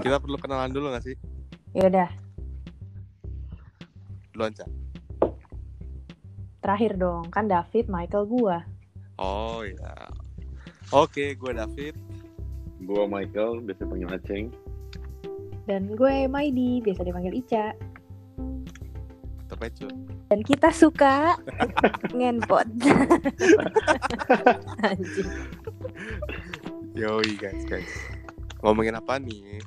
Kita perlu kenalan dulu gak sih? Yaudah, Duluan, Cak. terakhir dong. Kan David, Michael, gua. Oh iya. Oke, gue David. Gua Michael, biasa panggil Aceng. Dan gue Maidi, biasa dipanggil Ica. Terpecut. Dan kita suka ngenpot. Yoi guys, guys. Ngomongin apa nih?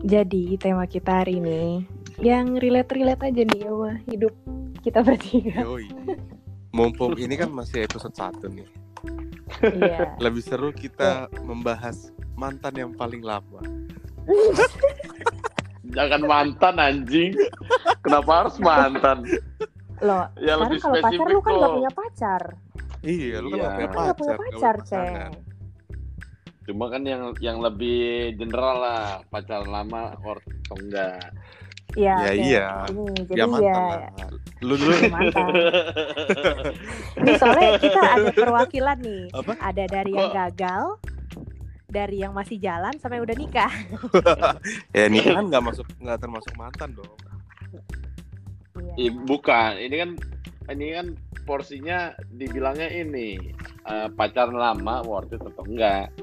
Jadi tema kita hari ini yang relate-relate aja nih sama hidup kita bertiga. Yoi. Mumpung ini kan masih episode 1 nih. Iya. Lebih seru kita membahas mantan yang paling lama. Jangan mantan anjing. Kenapa harus mantan? Loh, Ya sekarang kalau pacar spesifik lu kan gak punya pacar. Iya, lu kan Iya. gak punya Lu kan gak punya pacar. pacar, gak punya pasangan. Ceng. Cuma kan yang yang lebih general lah, pacaran lama or atau enggak. Iya. Ya iya. Ini, jadi Ya mantan ya, lah. Lu dulu ya mantan. Ini soalnya kita ada perwakilan nih. Apa? Ada dari yang gagal, dari yang masih jalan sampai udah nikah. ya ini kan nggak masuk nggak termasuk mantan dong. Ih, bukan, ini kan ini kan porsinya dibilangnya ini eh, pacaran lama worth it atau enggak.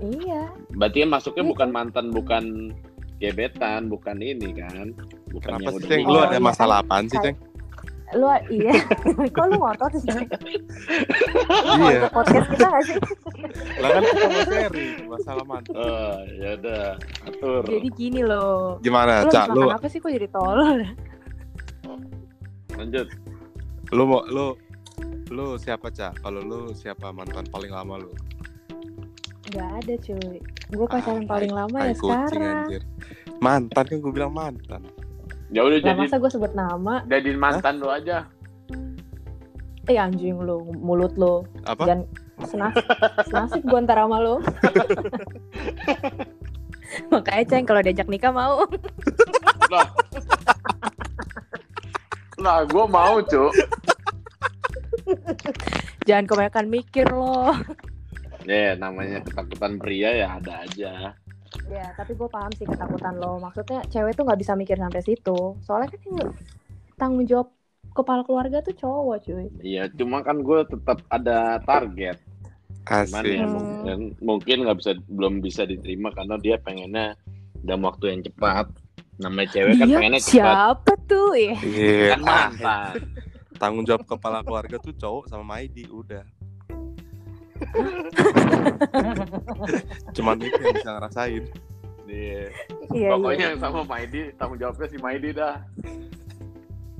Iya. Berarti kan masuknya Iya bukan mantan, bukan gebetan, bukan ini kan. Bukan Kenapa yang sih, Ceng? Lu ada iya masalah apaan sih, Ceng? Lu iya. Kok lu ngotot sih? Lu Iya. podcast kita gak sih? Lah kan kita mau sharing masalah mantan. Oh, ya udah, atur. Jadi gini loh. Gimana, Lu Cak? Lu makan apa sih kok jadi tolol? Lanjut. lu mau lu lu siapa, Cak? Kalau lu siapa mantan paling lama lu? Gak ada cuy. Gue pacaran Ah, paling lama ya kucing, sekarang. anjir. Mantan kan gue bilang mantan. Ya udah jadi masa gue sebut nama? jadiin mantan lu aja. Eh anjing lu, mulut lu. Apa? Dan senasib, senasib gue ntar sama lu. Makanya Ceng kalau diajak nikah mau. Nah, gue mau, Cuk. Jangan kebanyakan mikir loh. Ya, namanya ketakutan pria ya ada aja. Ya, tapi gue paham sih ketakutan lo. Maksudnya cewek tuh nggak bisa mikir sampai situ. Soalnya kan yang tanggung jawab kepala keluarga tuh cowok cuy. Iya, cuma kan gue tetap ada target. Cuman Asik. ya Hmm. mungkin mungkin nggak bisa belum bisa diterima karena dia pengennya dalam waktu yang cepat. Namanya cewek kan Dia pengennya cepat. siapa tuh ya? Iya. Kan mantan. Tanggung jawab kepala keluarga tuh cowok sama Maidi udah. Cuman itu yang bisa ngerasain. Iya. Iya, Pokoknya iya. yang sama Maidi, tanggung jawabnya si Maidi dah.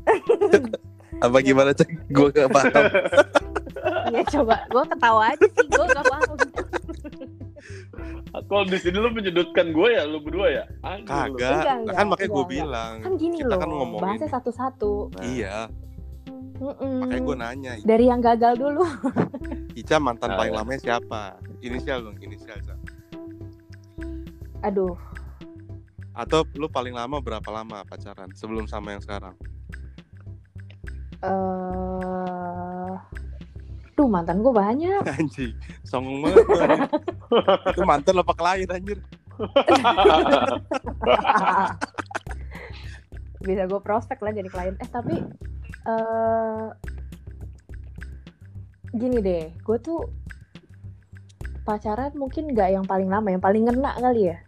Apa gimana cek? Gue gak paham. Iya coba, gue ketawa aja sih, gue gak paham. Kalau di sini lu menyudutkan gue ya, lu berdua ya? Anjir lu. Kagak. Enggak, Nah, enggak, kan makanya gue bilang. Kan gini Kita loh, kan ngomongin. bahasnya satu-satu. Nah, Iya. Mm-mm. Makanya gue nanya. Dari yang gagal dulu. Ica mantan Ah, paling ya. lamanya siapa? Inisial dong, inisial. Ca. Aduh, Atau lu paling lama berapa lama pacaran sebelum sama yang sekarang? eh Duh, mantan gue banyak. Anjing, songong banget. Itu mantan apa klien anjir? Bisa gue prospek lah jadi klien. Eh tapi eh gini deh, gue tuh pacaran mungkin nggak yang paling lama, yang paling ngena kali ya.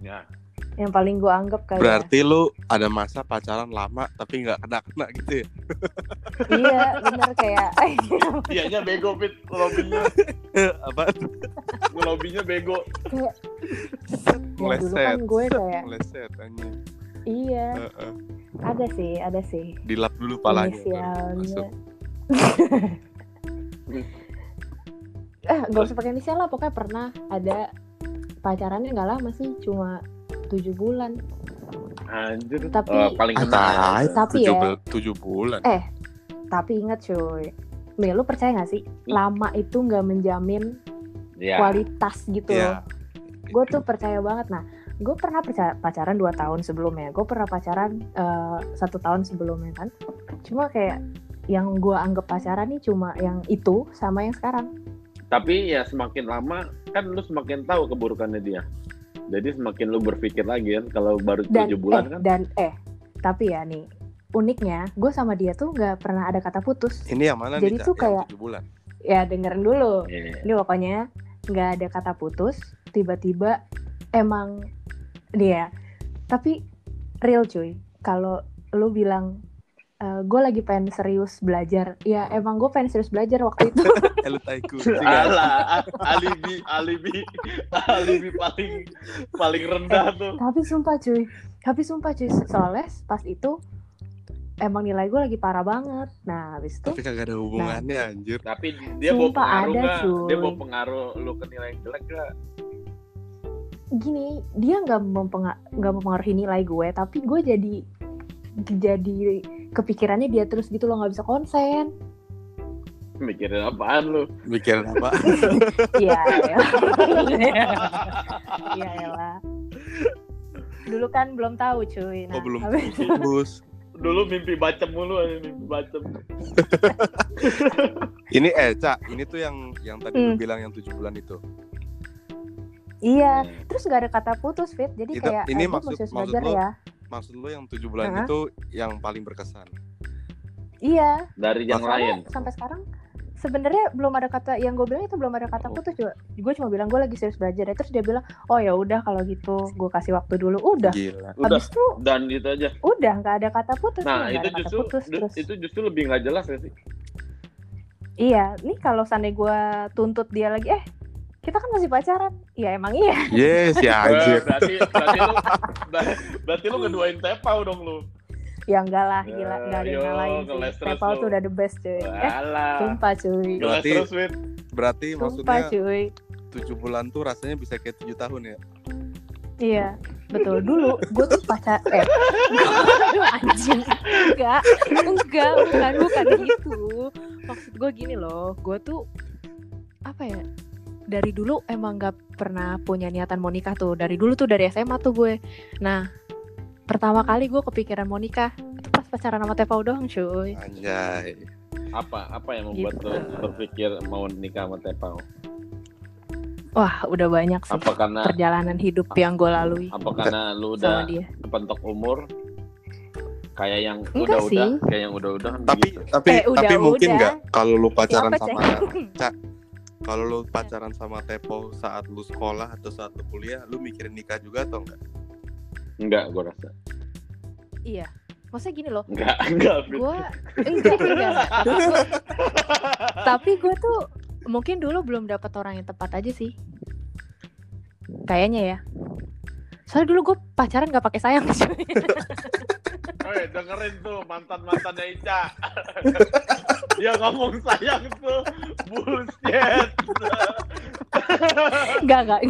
Ya. Yang paling gue anggap kali ya. Berarti lu ada masa pacaran lama tapi nggak kena-kena gitu ya? Iya, bener kayak Dianya bego, Fit. Lobbynya, apa? lobbynya bego. ya dulu kan gue kayak Meleset anjing. iya, Heeh. Ada sih, ada sih. Dilap dulu palanya. Inisialnya. masuk. eh, gak usah pakai inisial lah, pokoknya pernah ada pacarannya nggak lama sih, cuma tujuh bulan. Anjir. Tapi- Eh, paling kena. tai, Tapi tujuh, ya- bul- tujuh bulan. Eh, tapi ingat cuy, Nih, lu percaya gak sih, lama itu nggak menjamin Ya. kualitas gitu Iya. loh. Gue tuh percaya banget. Nah, gue pernah pacaran dua tahun sebelumnya. Gue pernah pacaran eh, satu tahun sebelumnya kan. Cuma kayak yang gue anggap pacaran nih cuma yang itu sama yang sekarang. Tapi ya semakin lama kan lu semakin tahu keburukannya dia. Jadi semakin lu berpikir lagi kan kalau baru dan tujuh bulan eh, kan. dan eh tapi ya nih uniknya gue sama dia tuh nggak pernah ada kata putus Ini yang mana Jadi nih, tuh kayak- bulan. ya dengerin dulu Iya. ini pokoknya nggak ada kata putus tiba-tiba emang dia tapi real cuy kalau lu bilang gue lagi pengen serius belajar ya emang gue pengen serius belajar waktu itu Eh, ya. Alah, alibi, alibi, alibi paling paling rendah tuh. tapi sumpah cuy tapi sumpah cuy soalnya pas itu emang nilai gue lagi parah banget nah habis itu Tapi kagak ada hubungannya anjir. Tapi dia bawa pengaruh ada, cuy. Dia bawa pengaruh lu ke nilai yang jelek gak? Gini dia nggak mempenga- nggak mempengaruhi nilai gue tapi gue jadi jadi kepikirannya dia terus gitu loh nggak bisa konsen Mikirin apaan lu? Mikirin apa? Iya, iya elah. Dulu kan belum tahu cuy. Nah, Oh, belum Bus. Dulu mimpi bacem mulu aja mimpi bacem. Ini eh, Cak, ini tuh yang yang tadi lu Hmm. bilang yang tujuh bulan itu. Iya, terus nggak ada kata putus fit. Jadi Itu- kayak ini maksud- maksud belajar lo- ya. Maksud lu yang tujuh bulan Hah? itu yang paling berkesan. Iya. Dari yang lain. Sampai sekarang sebenarnya belum ada kata yang gue bilang itu belum ada kata Oh. putus juga. Gue cuma bilang gue lagi serius belajar. ya. Terus dia bilang, oh ya udah kalau gitu gue kasih waktu dulu. Udah. Gila. Udah Habis itu dan itu aja. udah nggak ada kata putus. Nah, itu justru putus, terus. itu justru lebih nggak jelas ya sih. Iya, nih kalau seandainya gue tuntut dia lagi, eh kita kan masih pacaran. Ya emang iya. Yes, ya Eh, anjir. berarti berarti lu ber- berarti lu ngeduain tepau dong lu. Ya enggak lah, Ya, gila, enggak ada yang ngalahin lu. tuh udah the best cuy. Eh, Alah. sumpah cuy. Berarti-. Berarti Sumpah maksudnya cuy. tujuh bulan tuh rasanya bisa kayak tujuh tahun ya. Iya, betul. Dulu gue tuh pacar eh aduh anjing. Enggak, enggak, bukan bukan gitu. Maksud gue gini loh, gue tuh apa ya? Dari dulu emang gak pernah punya niatan mau nikah tuh. Dari dulu tuh dari SMA tuh gue. Nah, pertama kali gue kepikiran mau nikah itu pas pacaran sama Tepau doang cuy. Anjay. Apa apa yang membuat Gitu. lu berpikir mau nikah sama tepau? Wah, udah banyak sih Apa karena perjalanan hidup yang gue lalui apa karena lu udah dia. kepentok umur? Kayak yang Enggak udah-udah, sih. kayak yang udah-udah Tapi begitu. tapi Eh, udah, tapi mungkin udah. nggak kalau lu pacaran Siapa, sama Cek? Kalau lu pacaran sama Tepo saat lu sekolah atau saat lu kuliah, lu mikirin nikah juga atau enggak? Enggak, gua rasa. Iya. Maksudnya gini loh, Enggak, enggak. Gue enggak enggak tapi gue tapi gue tuh mungkin dulu belum dapat orang yang tepat aja sih kayaknya ya soalnya dulu gue pacaran gak pakai sayang. Woi, dengerin tuh mantan-mantannya Ica. Dia ngomong sayang tuh bullshit. enggak enggak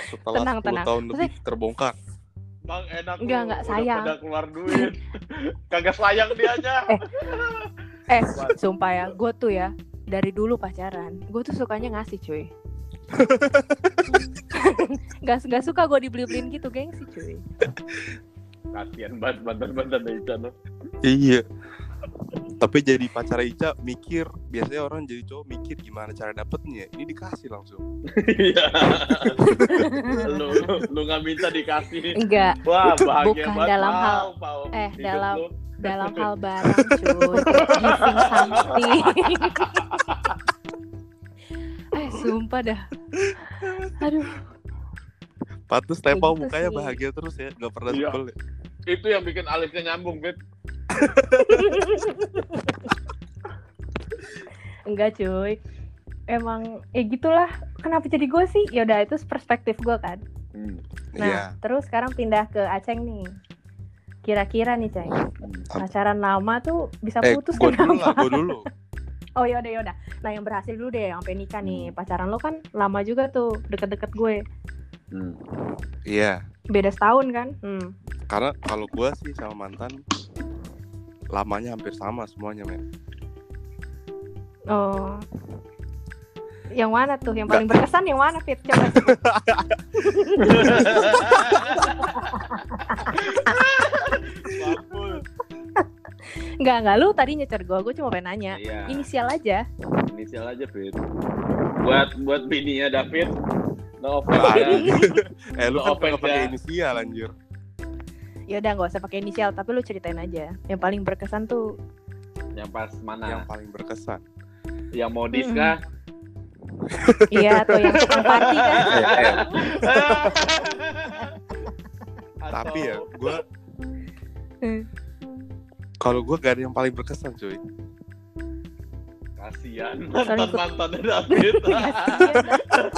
Setelah Tenang, 10 tenang. tahun Maksudnya- lebih terbongkar. Bang enak Enggak, enggak, udah sayang. pada keluar duit. Kagak sayang dianya. eh sumpah ya gue tuh ya dari dulu pacaran gue tuh sukanya ngasih cuy Gak, gak suka gue dibeli-beliin gitu gengsi cuy Kasihan banget mantan-mantannya Ica tuh. Iya. Tapi jadi pacar Ica mikir, biasanya orang jadi cowok mikir gimana cara dapetnya. Ini dikasih langsung. Iya. lu, lu nggak minta dikasih. enggak Wah, bahagia Bukan banget. dalam hal- Pau. eh, dalam- lu. dalam hal barang cuy giving something eh sumpah dah aduh Patus Tepo gitu mukanya bahagia terus ya, gak pernah Iya. sebel ya. Itu yang bikin alisnya nyambung, Fit. enggak cuy emang eh gitulah kenapa jadi gue sih ya udah itu perspektif gue kan Hmm. nah Iya. terus sekarang pindah ke Aceng nih kira-kira nih ceng pacaran lama tuh bisa Eh, putus gue dulu lah, kenapa gue dulu. oh yaudah yaudah nah yang berhasil dulu deh yang sampai nikah nih pacaran lo kan lama juga tuh deket-deket gue Hmm. Iya. beda setahun kan hmm. Karena kalau gue sih sama mantan lamanya hampir sama semuanya men. Oh. Yang mana tuh? Yang paling berkesan yang mana, Fit? Coba. Enggak, enggak lu tadi nyecer gue, gue cuma pengen nanya. Iya. Inisial aja. Inisial aja, Fit. Buat buat bininya David, no Nah, offense ya. eh lu kan offense nggak pakai ya. inisial anjir. Ya udah nggak usah pakai inisial, tapi lu ceritain aja. Yang paling berkesan tuh Yang pas Yang mana? paling berkesan. Yang modis Mm-mm. kah? iya atau yang tukang party kan. Atau- tapi ya gue Hmm. kalau gue gak ada yang paling berkesan cuy. Kasihan mantan mantan David.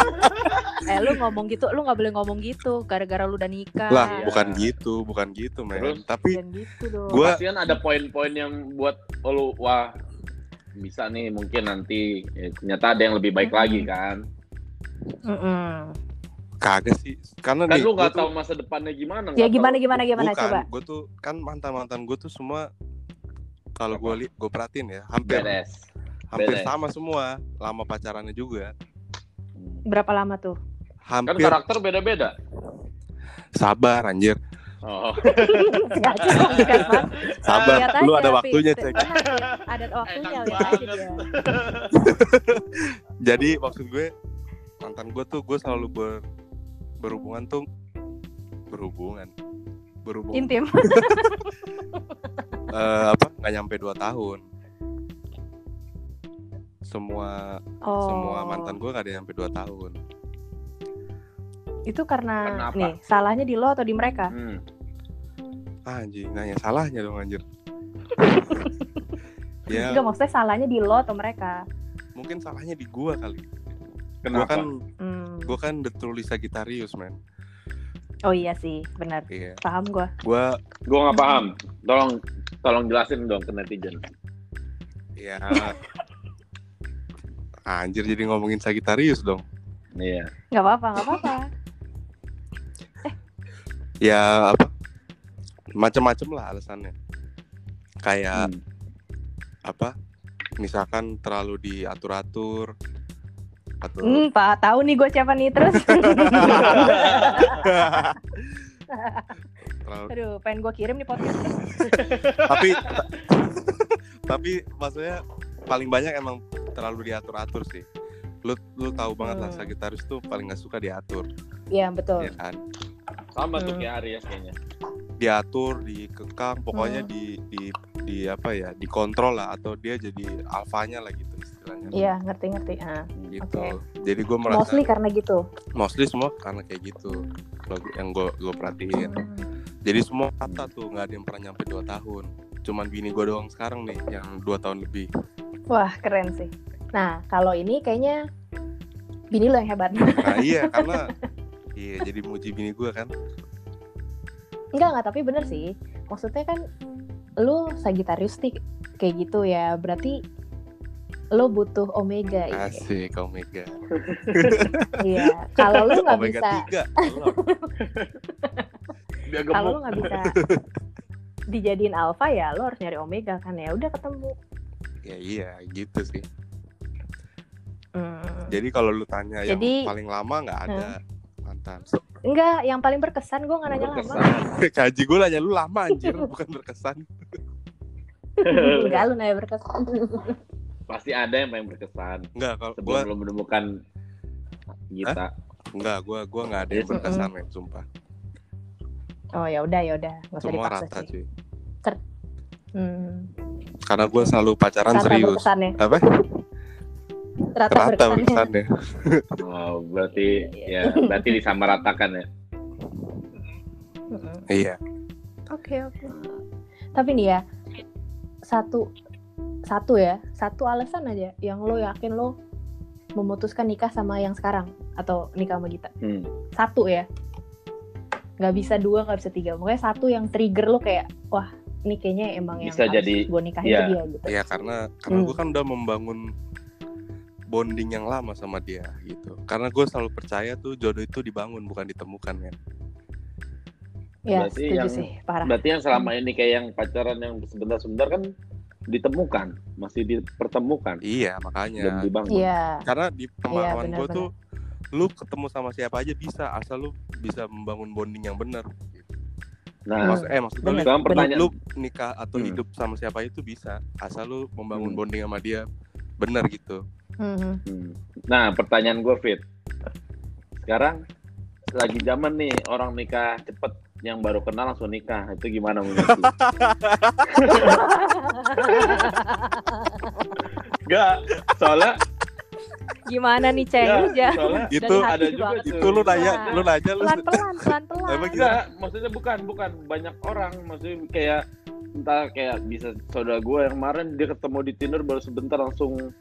eh lu ngomong gitu, lu nggak boleh ngomong gitu gara-gara lu udah nikah. Lah Iya. bukan gitu, bukan gitu men. Terus? Tapi gitu dong. Gua- Kasihan ada poin-poin yang buat oh, lu wah bisa nih mungkin nanti ya, ternyata ada yang lebih baik Mm-mm. lagi kan. Mm-mm. kagak sih. Karena Kan nih lu nggak gua tuh- tahu masa depannya gimana. Ya gimana tahu. gimana gimana bukan, coba. gue tuh kan mantan mantan gue tuh semua kalau gue gue perhatiin ya hampir Beres. Hampir beres. sama semua lama pacarannya juga Berapa lama tuh? Kan hampir karakter beda-beda. sabar anjir Oh. Sabar Lihat lu aja, ada waktunya cek ya. Ada waktunya lihat aja banget. dia. jadi maksud gue mantan gue tuh gue selalu ber, berhubungan tuh berhubungan berhubungan Intim. eh, apa nggak nyampe dua tahun semua Oh. semua mantan gue nggak ada yang nyampe dua tahun Itu karena Kenapa? nih salahnya di lo atau di mereka? Hmm. ah, anjing nanya salahnya dong anjir ya Enggak maksudnya salahnya di lo atau mereka? mungkin salahnya di gue kali gue Kenapa? kan Hmm. gue kan the truly Sagittarius man Oh iya sih, benar. iya Paham gua. gue Gua nggak paham. Tolong tolong jelasin dong ke netizen. ya anjir jadi ngomongin Sagittarius dong Iya. Nggak apa-apa, nggak apa-apa. ya apa macem-macem lah alasannya kayak Hmm. apa misalkan terlalu diatur-atur atau Hmm, Pak, tahu nih gue siapa nih terus. terlalu Aduh, pengen gue kirim nih podcast. tapi tapi maksudnya paling banyak emang terlalu diatur-atur sih lu lu tahu banget lah Hmm. Sagittarius tuh paling nggak suka diatur Iya, betul. ya kan Sama tuh Hmm. kayak Aries kayaknya. diatur dikekang pokoknya Hmm. di di di apa ya dikontrol lah atau dia jadi alfanya lah gitu istilahnya Iya, ngerti-ngerti. Ah. gitu oke. jadi gue merasa Mostly karena gitu. mostly semua karena kayak gitu yang gue gue perhatiin Hmm. jadi semua kata tuh nggak ada yang pernah nyampe dua tahun cuman bini gue doang sekarang nih yang dua tahun lebih Wah, keren sih. Nah, kalau ini kayaknya bini lo yang hebat. nah iya karena iya jadi muji bini gue kan Enggak, enggak, tapi bener sih. Maksudnya kan lu Sagittarius nih kayak gitu ya. Berarti lo butuh omega ya. asik omega Iya. Kalau lu nggak omega bisa kalau gemuk. lu nggak bisa dijadiin alpha ya lo harus nyari omega kan ya udah ketemu. ya iya gitu sih Hmm. jadi kalau lu tanya yang Jadi- paling lama nggak ada mantan So, Enggak, yang paling berkesan gue nggak nanya lama. Berkesan. kaji gue nanya lu lama anjir bukan berkesan Enggak, lu nanya berkesan. Pasti ada yang paling berkesan Enggak kalau sebelum gue lo menemukan kita. enggak gue gue nggak ada yang Yes. berkesan men sumpah Oh ya udah ya udah, nggak usah semua dipaksa rata sih. cuy Hmm. karena gue selalu pacaran Rata serius berkesannya. apa Rata, rata berkesannya. berkesannya Oh, berarti ya berarti disamaratakan ya. Iya Oke oke. Tapi nih ya satu satu ya satu alasan aja yang lo yakin lo memutuskan nikah sama yang sekarang atau nikah sama Gita Hmm. satu ya nggak bisa dua nggak bisa tiga pokoknya satu yang trigger lo kayak wah ini kayaknya emang yang Bisa jadi- gue nikahin tuh dia gitu Iya karena karena Hmm. gue kan udah membangun bonding yang lama sama dia gitu. Karena gue selalu percaya tuh jodoh itu dibangun bukan ditemukan kan. ya Berarti setuju yang- sih parah Berarti yang selama ini kayak yang pacaran yang sebentar-sebentar kan ditemukan, masih dipertemukan Iya dan makanya. dibangun. iya Karena di pemahaman gue benar-benar. tuh lu ketemu sama siapa aja bisa asal lu bisa membangun bonding yang benar. gitu. Nah, Maksud, eh maksud gue Bener, lu, sekarang lu, pertanyaan lu nikah atau Hmm. hidup sama siapa itu bisa asal lu membangun Hmm. bonding sama dia bener gitu Mhm. Hmm. Nah, pertanyaan gue Fit. Sekarang lagi zaman nih orang nikah cepet yang baru kenal langsung nikah. Itu gimana menurut lu? Enggak, soalnya Gimana nih Ceng? Ya, soalnya Itu ada juga banget. tuh. itu lu nanya Nah, lu nanya lu Pelan-pelan, pelan-pelan. Emang gitu? enggak, maksudnya bukan, bukan banyak orang, maksudnya kayak entah kayak bisa saudara gue yang kemarin dia ketemu di Tinder baru sebentar langsung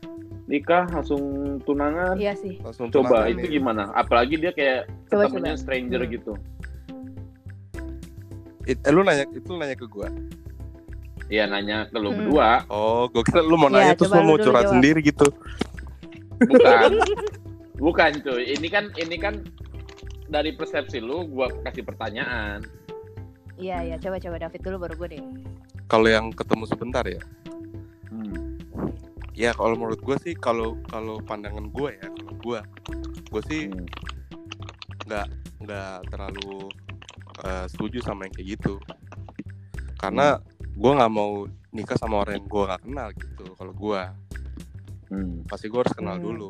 nikah, langsung tunangan. Iya sih. langsung Coba tunangan itu nih. gimana? Apalagi dia kayak Coba, ketemunya coba. stranger Hmm. gitu. It- eh, lu nanya itu nanya ke gua Iya nanya ke lu Hmm. berdua, oh gua kira lu mau Iya, nanya terus coba lu mau curhat jawab. sendiri gitu bukan. bukan cuy, ini kan ini kan dari persepsi lu gua kasih pertanyaan. Iya, iya. Coba-coba David dulu baru gue deh. kalau yang ketemu sebentar ya. Ya kalau menurut gua sih kalau kalau pandangan gua ya kalau gua gua sih Hmm. nggak nggak terlalu eh, setuju sama yang kayak gitu karena gua nggak mau nikah sama orang yang gua nggak kenal gitu kalau gua Hmm. pasti gua harus kenal Hmm. dulu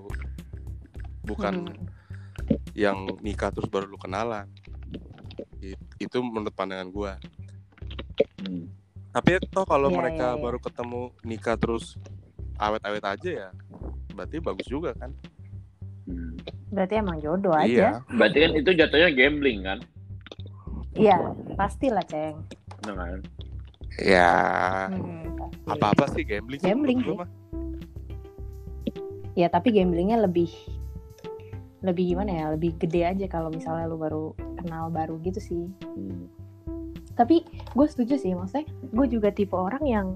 bukan Hmm. yang nikah terus baru lu kenalan It- itu menurut pandangan gua Hmm. tapi toh kalau Iya, mereka iya, iya. baru ketemu nikah terus awet-awet aja ya berarti bagus juga kan Hmm. Berarti emang jodoh iya aja. Berarti kan itu jatuhnya gambling kan? Iya, pastilah Ceng. Nah, kan? ya Hmm, apa-apa sih gambling Gambling sih. mah. Ya tapi gamblingnya lebih lebih gimana ya? Lebih gede aja kalau misalnya lu baru kenal baru gitu sih. Hmm. Tapi gue setuju sih, maksudnya gue juga tipe orang yang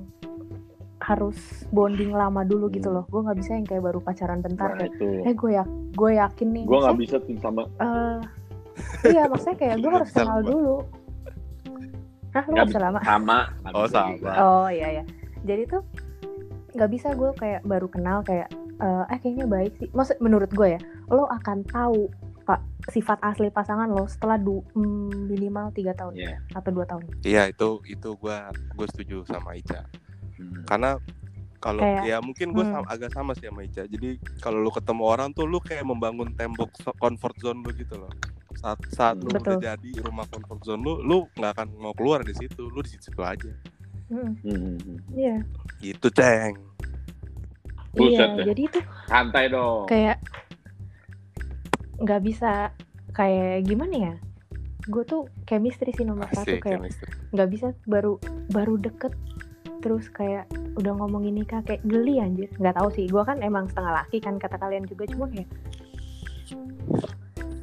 harus bonding lama dulu gitu Hmm. loh. Gue nggak bisa yang kayak baru pacaran bentar Nah, kayak, itu. eh gue ya, gue yakin nih. Gua nggak bisa tuh sama eh, iya maksudnya kayak gue harus kenal dulu. Hah, lu nggak bisa lama? sama. Oh, sama. juga. Oh iya ya. Jadi tuh nggak bisa gue kayak baru kenal kayak eh eh, kayaknya baik sih. Maksud menurut gue ya, lo akan tahu pak sifat asli pasangan lo setelah du, mm, minimal tiga tahun Iya. atau dua tahun. iya itu itu gua gua setuju sama Ica. Karena kalau Kayak- ya mungkin gue hmm. agak sama sih sama Ica jadi kalau lu ketemu orang tuh lu kayak membangun tembok comfort zone lu gitu loh saat saat lu Betul. udah jadi rumah comfort zone lu lu nggak akan mau keluar di situ lu di situ aja Hmm, Hmm, hmm. Iya. gitu ceng Buset Iya. deh. Jadi tuh Santai dong. kayak nggak bisa kayak gimana ya? Gue tuh chemistry sih nomor satu asik kayak chemistry. nggak bisa baru baru deket terus kayak udah ngomong ini kak kayak geli anjir nggak tahu sih gue kan emang setengah laki kan kata kalian juga cuma kayak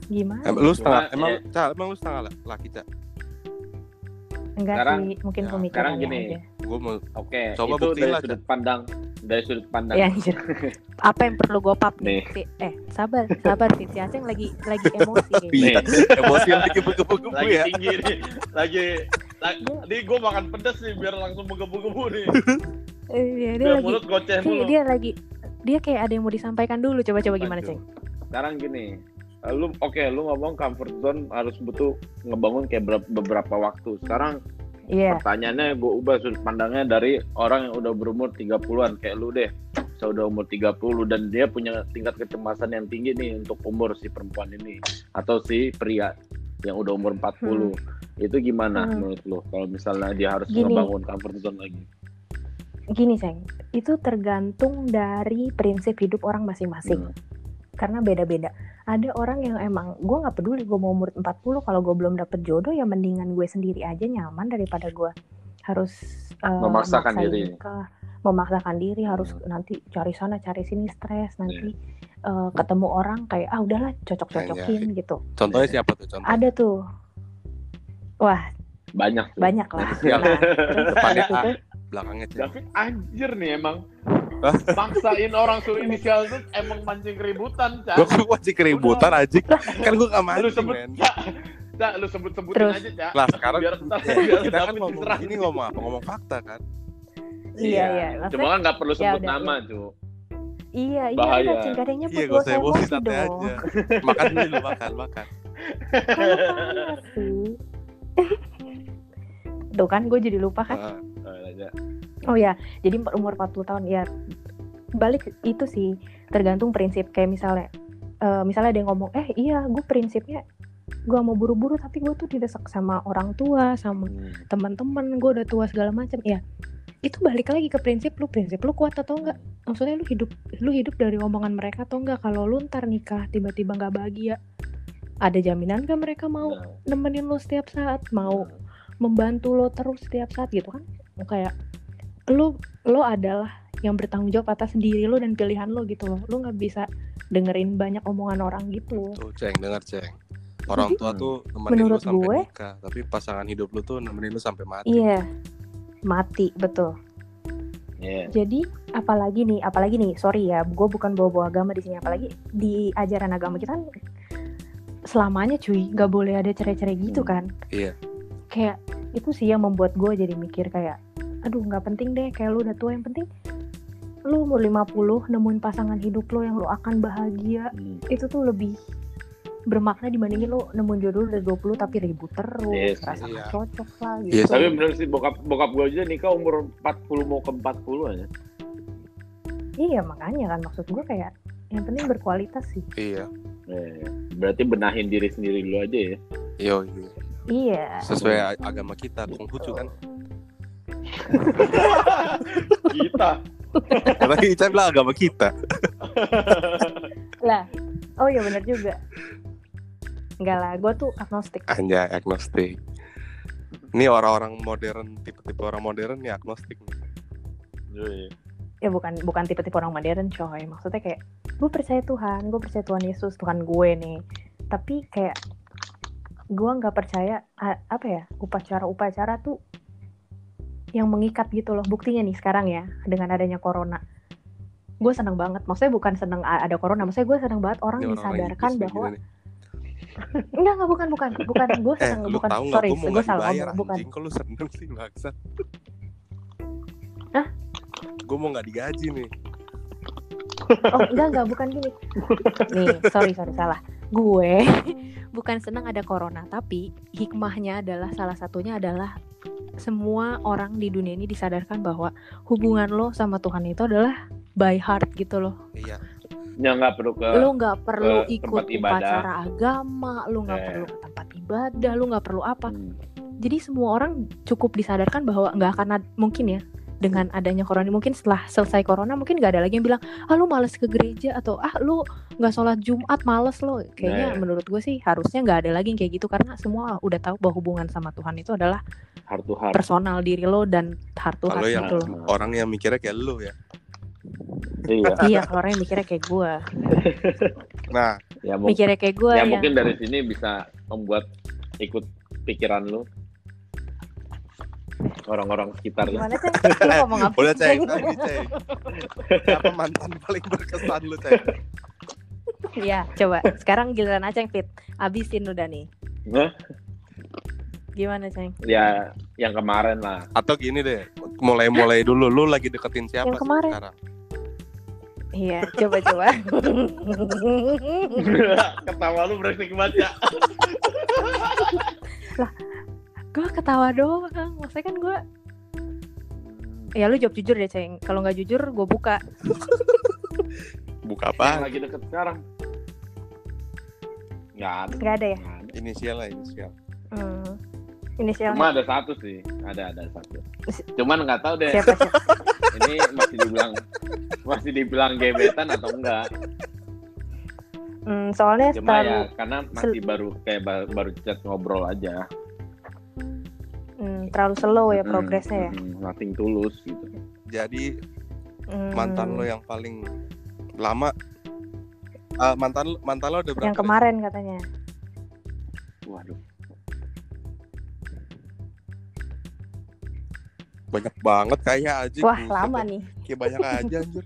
gimana Em, lu setengah Cuma, emang ya. Ca, emang lu setengah la- laki cak enggak sekarang- sih mungkin ya, sekarang gini. aja gue mau Oke, Coba itu dari lah, sudut pandang dari sudut pandang. ya anjir apa yang perlu gue pap Nih. nih eh sabar sabar Fit si Aceng lagi lagi emosi kayaknya. Iya. Nih, emosi lagi lagi ya tinggi nih. Lagi lagi nih gue makan pedas nih biar langsung menggebu-gebu nih. Eh, iya, dia Biar lagi mulut goceh dia, mulu. dia lagi dia kayak ada yang mau disampaikan dulu coba-coba gimana ceng Sekarang gini, lu oke lu ngomong comfort zone harus butuh ngebangun kayak ber- beberapa waktu. Sekarang iya pertanyaannya gue ubah sudut pandangnya dari orang yang udah berumur 30-an kayak lu deh. Saya udah umur 30 dan dia punya tingkat kecemasan yang tinggi nih untuk umur si perempuan ini atau si pria yang udah umur 40. Itu gimana Hmm. menurut lu kalau misalnya dia harus Gini. ngebangun comfort zone lagi? gini ceng itu tergantung dari prinsip hidup orang masing-masing Hmm. karena beda-beda. Ada orang yang emang gue nggak peduli gue mau umur 40 kalau gue belum dapet jodoh ya mendingan gue sendiri aja nyaman daripada gue harus eh, Memaksakan diri. nikah, memaksakan diri harus Hmm. nanti cari sana cari sini stres nanti Iya. Eh, ketemu orang kayak ah udahlah cocok-cocokin gitu. contohnya siapa tuh contoh Ada tuh. Wah, Banyak tuh. banyak lah. Nah, depannya itu, belakangnya ceng David anjir nih emang. Maksain orang suruh inisial tuh emang mancing keributan, Cak. gue masih keributan aja kan gue gak Lu mancing sebut, men Cak. Cak, lu sebut-sebitin Terus. aja, Cak. lah sekarang Biar ntar ya, biar kita kan ngomong ini ngomong apa ngomong fakta kan Iya, iya. Maksudnya- Cuma kan nggak perlu Ya sebut udah, nama, cu. Iya, iya, Bahaya. udah cing. Gak ada yang iya gue usah emosi dong. aja. Makan dulu makan makan. Kamu sih. tuh kan gue jadi lupa kan Ah, Oh, oh ya jadi umur 40 tahun ya balik itu sih tergantung prinsip. Kayak misalnya eh, misalnya ada yang ngomong eh iya gue prinsipnya gue mau buru-buru tapi gue tuh didesak sama orang tua sama Hmm. teman-teman gue udah tua segala macam. Ya itu balik lagi ke prinsip lu prinsip lu kuat atau enggak? Maksudnya lu hidup lu hidup dari omongan mereka atau enggak? Kalau lu ntar nikah tiba-tiba nggak bahagia ada jaminan gak mereka mau Nah, nemenin lu setiap saat? Mau membantu lo terus setiap saat gitu kan? Kayak lu lo adalah yang bertanggung jawab atas diri lo dan pilihan lo gitu loh. Lu nggak bisa dengerin banyak omongan orang gitu. Tuh ceng dengar ceng. Orang tua tuh nemenin Menurut lu sampai gue- nikah tapi pasangan hidup lu tuh nemenin lu sampai mati. Iya mati betul Iya. jadi apalagi nih apalagi nih sorry ya gue bukan bawa-bawa agama di sini apalagi di ajaran agama kita kan selamanya cuy nggak boleh ada cerai-cerai gitu Hmm. kan Iya. kayak itu sih yang membuat gue jadi mikir kayak aduh nggak penting deh kayak lu udah tua yang penting lu umur 50 nemuin pasangan hidup lo yang lu akan bahagia Hmm. itu tuh lebih bermakna dibandingin lu nemuin jodoh udah 20 tapi ribut terus Yes, rasa iya. cocok lah gitu Yes. Tapi bener sih bokap bokap gue aja nikah umur 40 mau ke 40 aja. iya makanya kan maksud gue kayak yang penting berkualitas sih iya Eh, berarti benahin diri sendiri dulu aja ya. yo iya. iya sesuai agama kita Konghucu kan Kita. karena Ica bilang agama kita lah oh iya bener juga enggak lah gue tuh agnostik. Anjay agnostik. Ini orang-orang modern tipe-tipe orang modern nih agnostik nih. Iya. ya bukan bukan tipe-tipe orang modern coy. Maksudnya kayak gue percaya Tuhan gue percaya Tuhan Yesus Tuhan gue nih. Tapi kayak gue nggak percaya a- apa ya upacara-upacara tuh yang mengikat gitu loh. Buktinya nih sekarang ya dengan adanya corona. Gue seneng banget. Maksudnya bukan seneng ada corona maksudnya gue seneng banget orang Ini disadarkan bahwa gini nih. Enggak enggak bukan bukan bukan gue eh seneng lu bukan tahu sorry gue mau salah dibayar ngomong bukan anjing kok lu seneng sih maksa Hah? gue mau nggak digaji nih Oh enggak enggak bukan gini. Nih sorry sorry salah. Gue bukan senang ada corona tapi hikmahnya adalah salah satunya adalah semua orang di dunia ini disadarkan bahwa hubungan lo sama Tuhan itu adalah by heart gitu loh. iya Ya nggak perlu ke Lo nggak perlu ke ikut upacara agama, lo nggak Eh. perlu ke tempat ibadah, lo nggak perlu apa. Hmm. Jadi semua orang cukup disadarkan bahwa nggak akan ad- mungkin ya dengan adanya corona mungkin setelah selesai corona mungkin nggak ada lagi yang bilang ah lu males ke gereja atau ah lu nggak sholat jumat males lo kayaknya Nah, ya. menurut gue sih harusnya nggak ada lagi yang kayak gitu karena semua udah tahu bahwa hubungan sama Tuhan itu adalah heart to heart. personal diri lo dan heart to yang- gitu loh orang yang mikirnya kayak lu ya Iya. iya kalau orang yang mikirnya kayak gue nah. Ya, mikirnya kayak gue ya ya, mungkin dari sini bisa membuat ikut pikiran lu. Orang-orang sekitar lu. gimana sih lu ngomong apa udah lagi ceng. Siapa mantan paling berkesan lu ceng? Iya, coba. Sekarang giliran Aceng Fit. Abisin udah nih. Hah? gimana Ceng? Ya yang kemarin lah. atau gini deh. Mulai-mulai dulu. Lu lagi deketin siapa Yang sih kemarin. sekarang iya coba coba Ketawa lu beresik banget ya. gue ketawa doang maksudnya kan gue ya lu jawab jujur deh ceng kalau nggak jujur gue buka buka Yang apa lagi deket sekarang. Nggak ada. nggak ada ya inisial lah inisial hmm. Inisialnya Cuma ada satu sih, ada ada satu. Cuman nggak tahu deh, siapa siapa ini masih dibilang masih dibilang gebetan atau enggak. hmm, soalnya Cuma selalu ya karena masih baru kayak ba- baru chat ngobrol aja. hmm, terlalu slow ya Hmm, progresnya ya hmm, nothing tulus gitu. jadi Hmm, mantan lo yang paling lama Ah, mantan lo- mantan lo udah berapa yang kemarin katanya Waduh. Banyak banget kayak aja wah buset lama dah. nih. Kayak banyak aja anjir.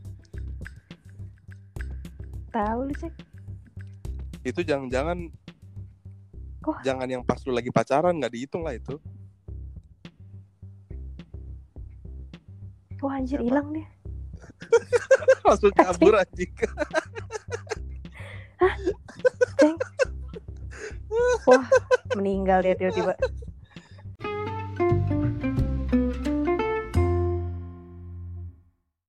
Tahu lu cek? Itu jangan-jangan Wah. jangan yang pas lu lagi pacaran nggak dihitung lah itu. Wah anjir hilang deh? Langsung kabur anjing. Wah meninggal dia tiba-tiba